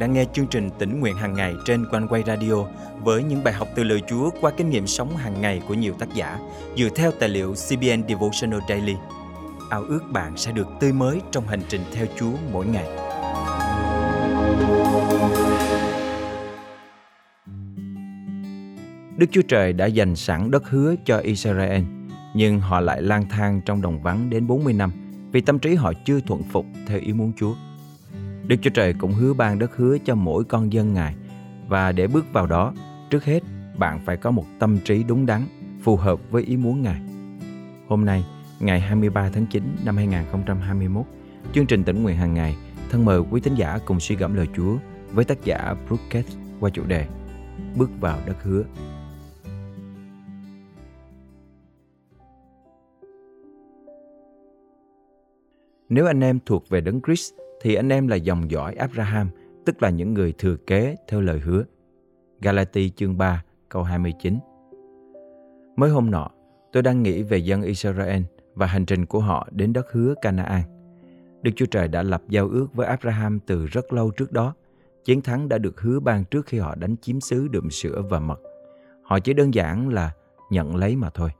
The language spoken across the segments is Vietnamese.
đang nghe chương trình tỉnh nguyện hàng ngày trên quanh quay radio với những bài học từ lời Chúa qua kinh nghiệm sống hàng ngày của nhiều tác giả dựa theo tài liệu CBN Devotional Daily. Ao ước bạn sẽ được tươi mới trong hành trình theo Chúa mỗi ngày. Đức Chúa Trời đã dành sẵn đất hứa cho Israel, nhưng họ lại lang thang trong đồng vắng đến 40 năm vì tâm trí họ chưa thuận phục theo ý muốn Chúa. Đức Chúa Trời cũng hứa ban đất hứa cho mỗi con dân Ngài và để bước vào đó, trước hết bạn phải có một tâm trí đúng đắn, phù hợp với ý muốn Ngài. Hôm nay, ngày 23 tháng 9 năm 2021, chương trình tỉnh nguyện hàng ngày thân mời quý thính giả cùng suy gẫm lời Chúa với tác giả Brooke qua chủ đề Bước vào đất hứa. Nếu anh em thuộc về đấng Christ thì anh em là dòng dõi Abraham, tức là những người thừa kế theo lời hứa. Galati chương 3 câu 29 Mới hôm nọ, tôi đang nghĩ về dân Israel và hành trình của họ đến đất hứa Canaan. Đức Chúa Trời đã lập giao ước với Abraham từ rất lâu trước đó. Chiến thắng đã được hứa ban trước khi họ đánh chiếm xứ đượm sữa và mật. Họ chỉ đơn giản là nhận lấy mà thôi.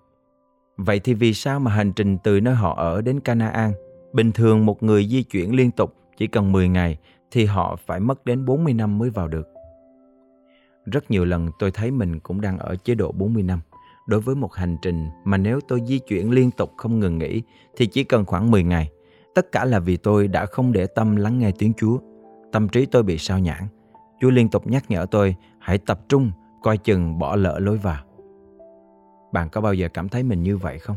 Vậy thì vì sao mà hành trình từ nơi họ ở đến Canaan, bình thường một người di chuyển liên tục chỉ cần 10 ngày thì họ phải mất đến 40 năm mới vào được. Rất nhiều lần tôi thấy mình cũng đang ở chế độ 40 năm. Đối với một hành trình mà nếu tôi di chuyển liên tục không ngừng nghỉ thì chỉ cần khoảng 10 ngày. Tất cả là vì tôi đã không để tâm lắng nghe tiếng Chúa. Tâm trí tôi bị sao nhãn. Chúa liên tục nhắc nhở tôi hãy tập trung, coi chừng bỏ lỡ lối vào. Bạn có bao giờ cảm thấy mình như vậy không?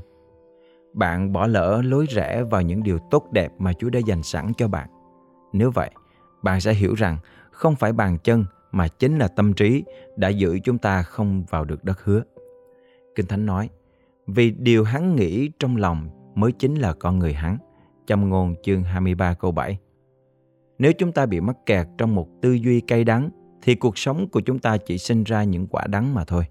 Bạn bỏ lỡ lối rẽ vào những điều tốt đẹp mà Chúa đã dành sẵn cho bạn. Nếu vậy, bạn sẽ hiểu rằng không phải bàn chân mà chính là tâm trí đã giữ chúng ta không vào được đất hứa. Kinh Thánh nói, vì điều hắn nghĩ trong lòng mới chính là con người hắn. Châm ngôn chương 23 câu 7 Nếu chúng ta bị mắc kẹt trong một tư duy cay đắng, thì cuộc sống của chúng ta chỉ sinh ra những quả đắng mà thôi.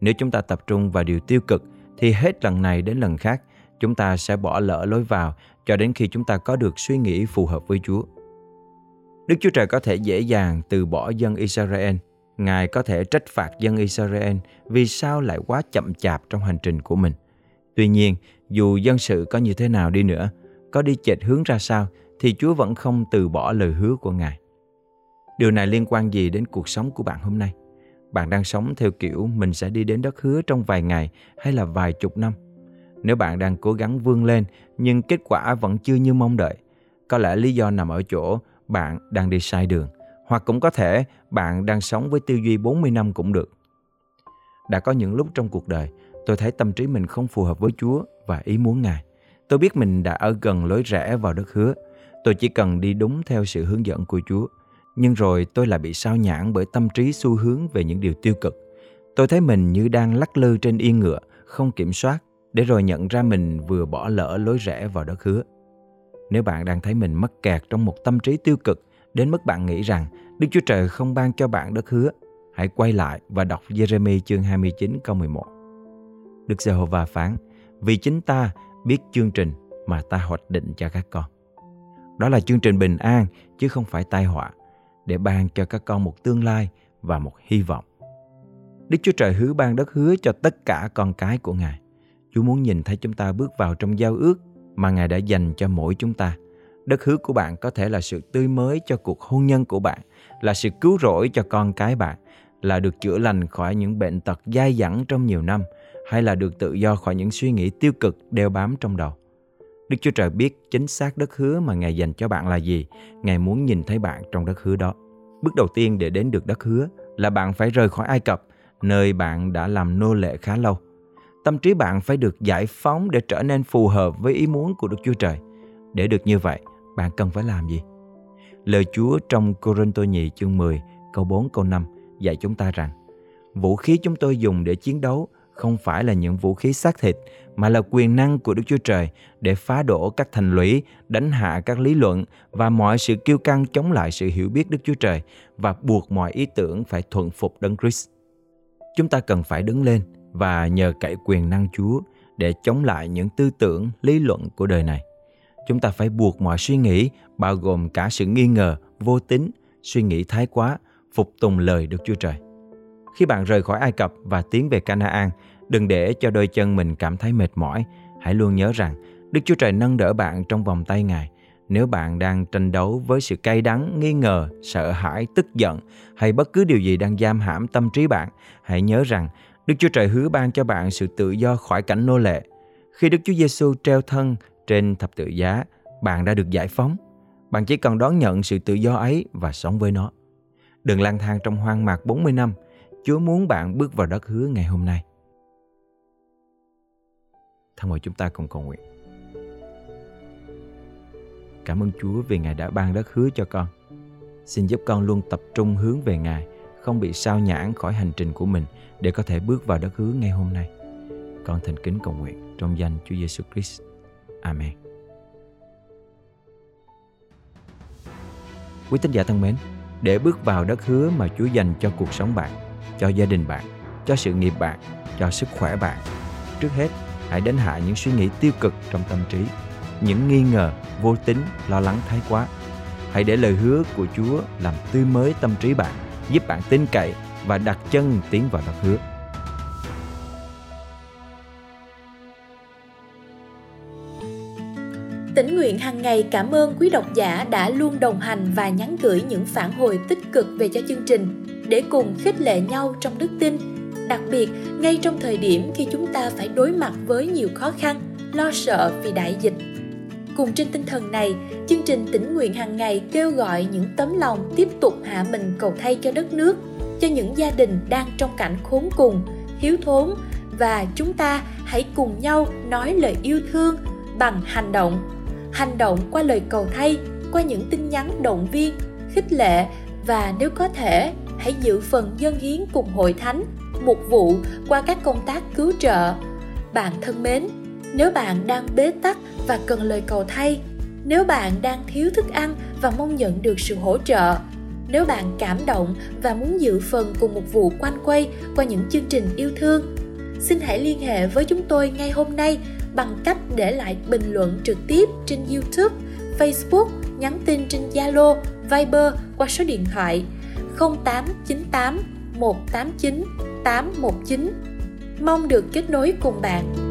Nếu chúng ta tập trung vào điều tiêu cực, thì hết lần này đến lần khác, chúng ta sẽ bỏ lỡ lối vào cho đến khi chúng ta có được suy nghĩ phù hợp với Chúa. Đức Chúa Trời có thể dễ dàng từ bỏ dân Israel. Ngài có thể trách phạt dân Israel vì sao lại quá chậm chạp trong hành trình của mình. Tuy nhiên, dù dân sự có như thế nào đi nữa, có đi chệch hướng ra sao, thì Chúa vẫn không từ bỏ lời hứa của Ngài. Điều này liên quan gì đến cuộc sống của bạn hôm nay? Bạn đang sống theo kiểu mình sẽ đi đến đất hứa trong vài ngày hay là vài chục năm? Nếu bạn đang cố gắng vươn lên nhưng kết quả vẫn chưa như mong đợi, có lẽ lý do nằm ở chỗ bạn đang đi sai đường, hoặc cũng có thể bạn đang sống với tư duy 40 năm cũng được. Đã có những lúc trong cuộc đời, tôi thấy tâm trí mình không phù hợp với Chúa và ý muốn Ngài. Tôi biết mình đã ở gần lối rẽ vào đất hứa. Tôi chỉ cần đi đúng theo sự hướng dẫn của Chúa. Nhưng rồi tôi lại bị sao nhãn bởi tâm trí xu hướng về những điều tiêu cực. Tôi thấy mình như đang lắc lư trên yên ngựa, không kiểm soát, để rồi nhận ra mình vừa bỏ lỡ lối rẽ vào đất hứa. Nếu bạn đang thấy mình mắc kẹt trong một tâm trí tiêu cực đến mức bạn nghĩ rằng Đức Chúa Trời không ban cho bạn đất hứa, hãy quay lại và đọc Jeremy chương 29 câu 11. Đức Giê-hô-va phán, vì chính ta biết chương trình mà ta hoạch định cho các con. Đó là chương trình bình an chứ không phải tai họa, để ban cho các con một tương lai và một hy vọng. Đức Chúa Trời hứa ban đất hứa cho tất cả con cái của Ngài. Chúa muốn nhìn thấy chúng ta bước vào trong giao ước mà Ngài đã dành cho mỗi chúng ta. Đất hứa của bạn có thể là sự tươi mới cho cuộc hôn nhân của bạn, là sự cứu rỗi cho con cái bạn, là được chữa lành khỏi những bệnh tật dai dẳng trong nhiều năm, hay là được tự do khỏi những suy nghĩ tiêu cực đeo bám trong đầu. Đức Chúa Trời biết chính xác đất hứa mà Ngài dành cho bạn là gì. Ngài muốn nhìn thấy bạn trong đất hứa đó. Bước đầu tiên để đến được đất hứa là bạn phải rời khỏi Ai Cập, nơi bạn đã làm nô lệ khá lâu tâm trí bạn phải được giải phóng để trở nên phù hợp với ý muốn của Đức Chúa Trời. Để được như vậy, bạn cần phải làm gì? Lời Chúa trong Cô-rinh-tô nhì chương 10, câu 4, câu 5 dạy chúng ta rằng vũ khí chúng tôi dùng để chiến đấu không phải là những vũ khí xác thịt mà là quyền năng của Đức Chúa Trời để phá đổ các thành lũy, đánh hạ các lý luận và mọi sự kiêu căng chống lại sự hiểu biết Đức Chúa Trời và buộc mọi ý tưởng phải thuận phục Đấng Christ. Chúng ta cần phải đứng lên và nhờ cậy quyền năng Chúa để chống lại những tư tưởng, lý luận của đời này. Chúng ta phải buộc mọi suy nghĩ, bao gồm cả sự nghi ngờ, vô tín, suy nghĩ thái quá, phục tùng lời Đức Chúa Trời. Khi bạn rời khỏi Ai Cập và tiến về Canaan, đừng để cho đôi chân mình cảm thấy mệt mỏi. Hãy luôn nhớ rằng Đức Chúa Trời nâng đỡ bạn trong vòng tay Ngài. Nếu bạn đang tranh đấu với sự cay đắng, nghi ngờ, sợ hãi, tức giận hay bất cứ điều gì đang giam hãm tâm trí bạn, hãy nhớ rằng Đức Chúa Trời hứa ban cho bạn sự tự do khỏi cảnh nô lệ. Khi Đức Chúa Giêsu treo thân trên thập tự giá, bạn đã được giải phóng. Bạn chỉ cần đón nhận sự tự do ấy và sống với nó. Đừng lang thang trong hoang mạc 40 năm. Chúa muốn bạn bước vào đất hứa ngày hôm nay. Thân mời chúng ta cùng cầu nguyện. Cảm ơn Chúa vì Ngài đã ban đất hứa cho con. Xin giúp con luôn tập trung hướng về Ngài, không bị sao nhãn khỏi hành trình của mình để có thể bước vào đất hứa ngay hôm nay. Con thành kính cầu nguyện trong danh Chúa Giêsu Christ. Amen. Quý tín giả thân mến, để bước vào đất hứa mà Chúa dành cho cuộc sống bạn, cho gia đình bạn, cho sự nghiệp bạn, cho sức khỏe bạn, trước hết hãy đánh hạ những suy nghĩ tiêu cực trong tâm trí, những nghi ngờ, vô tính, lo lắng thái quá. Hãy để lời hứa của Chúa làm tươi mới tâm trí bạn, giúp bạn tin cậy và đặt chân tiến vào đất hứa. Tỉnh nguyện hàng ngày cảm ơn quý độc giả đã luôn đồng hành và nhắn gửi những phản hồi tích cực về cho chương trình để cùng khích lệ nhau trong đức tin. Đặc biệt, ngay trong thời điểm khi chúng ta phải đối mặt với nhiều khó khăn, lo sợ vì đại dịch. Cùng trên tinh thần này, chương trình tỉnh nguyện hàng ngày kêu gọi những tấm lòng tiếp tục hạ mình cầu thay cho đất nước, cho những gia đình đang trong cảnh khốn cùng, thiếu thốn. Và chúng ta hãy cùng nhau nói lời yêu thương bằng hành động. Hành động qua lời cầu thay qua những tin nhắn động viên khích lệ. Và nếu có thể hãy giữ phần dân hiến cùng hội thánh mục vụ qua các công tác cứu trợ. Bạn thân mến nếu bạn đang bế tắc và cần lời cầu thay nếu bạn đang thiếu thức ăn và mong nhận được sự hỗ trợ nếu bạn cảm động và muốn dự phần cùng một vụ quanh quay qua những chương trình yêu thương xin hãy liên hệ với chúng tôi ngay hôm nay bằng cách để lại bình luận trực tiếp trên YouTube, Facebook, nhắn tin trên Zalo, Viber qua số điện thoại 0898 189 819. Mong được kết nối cùng bạn.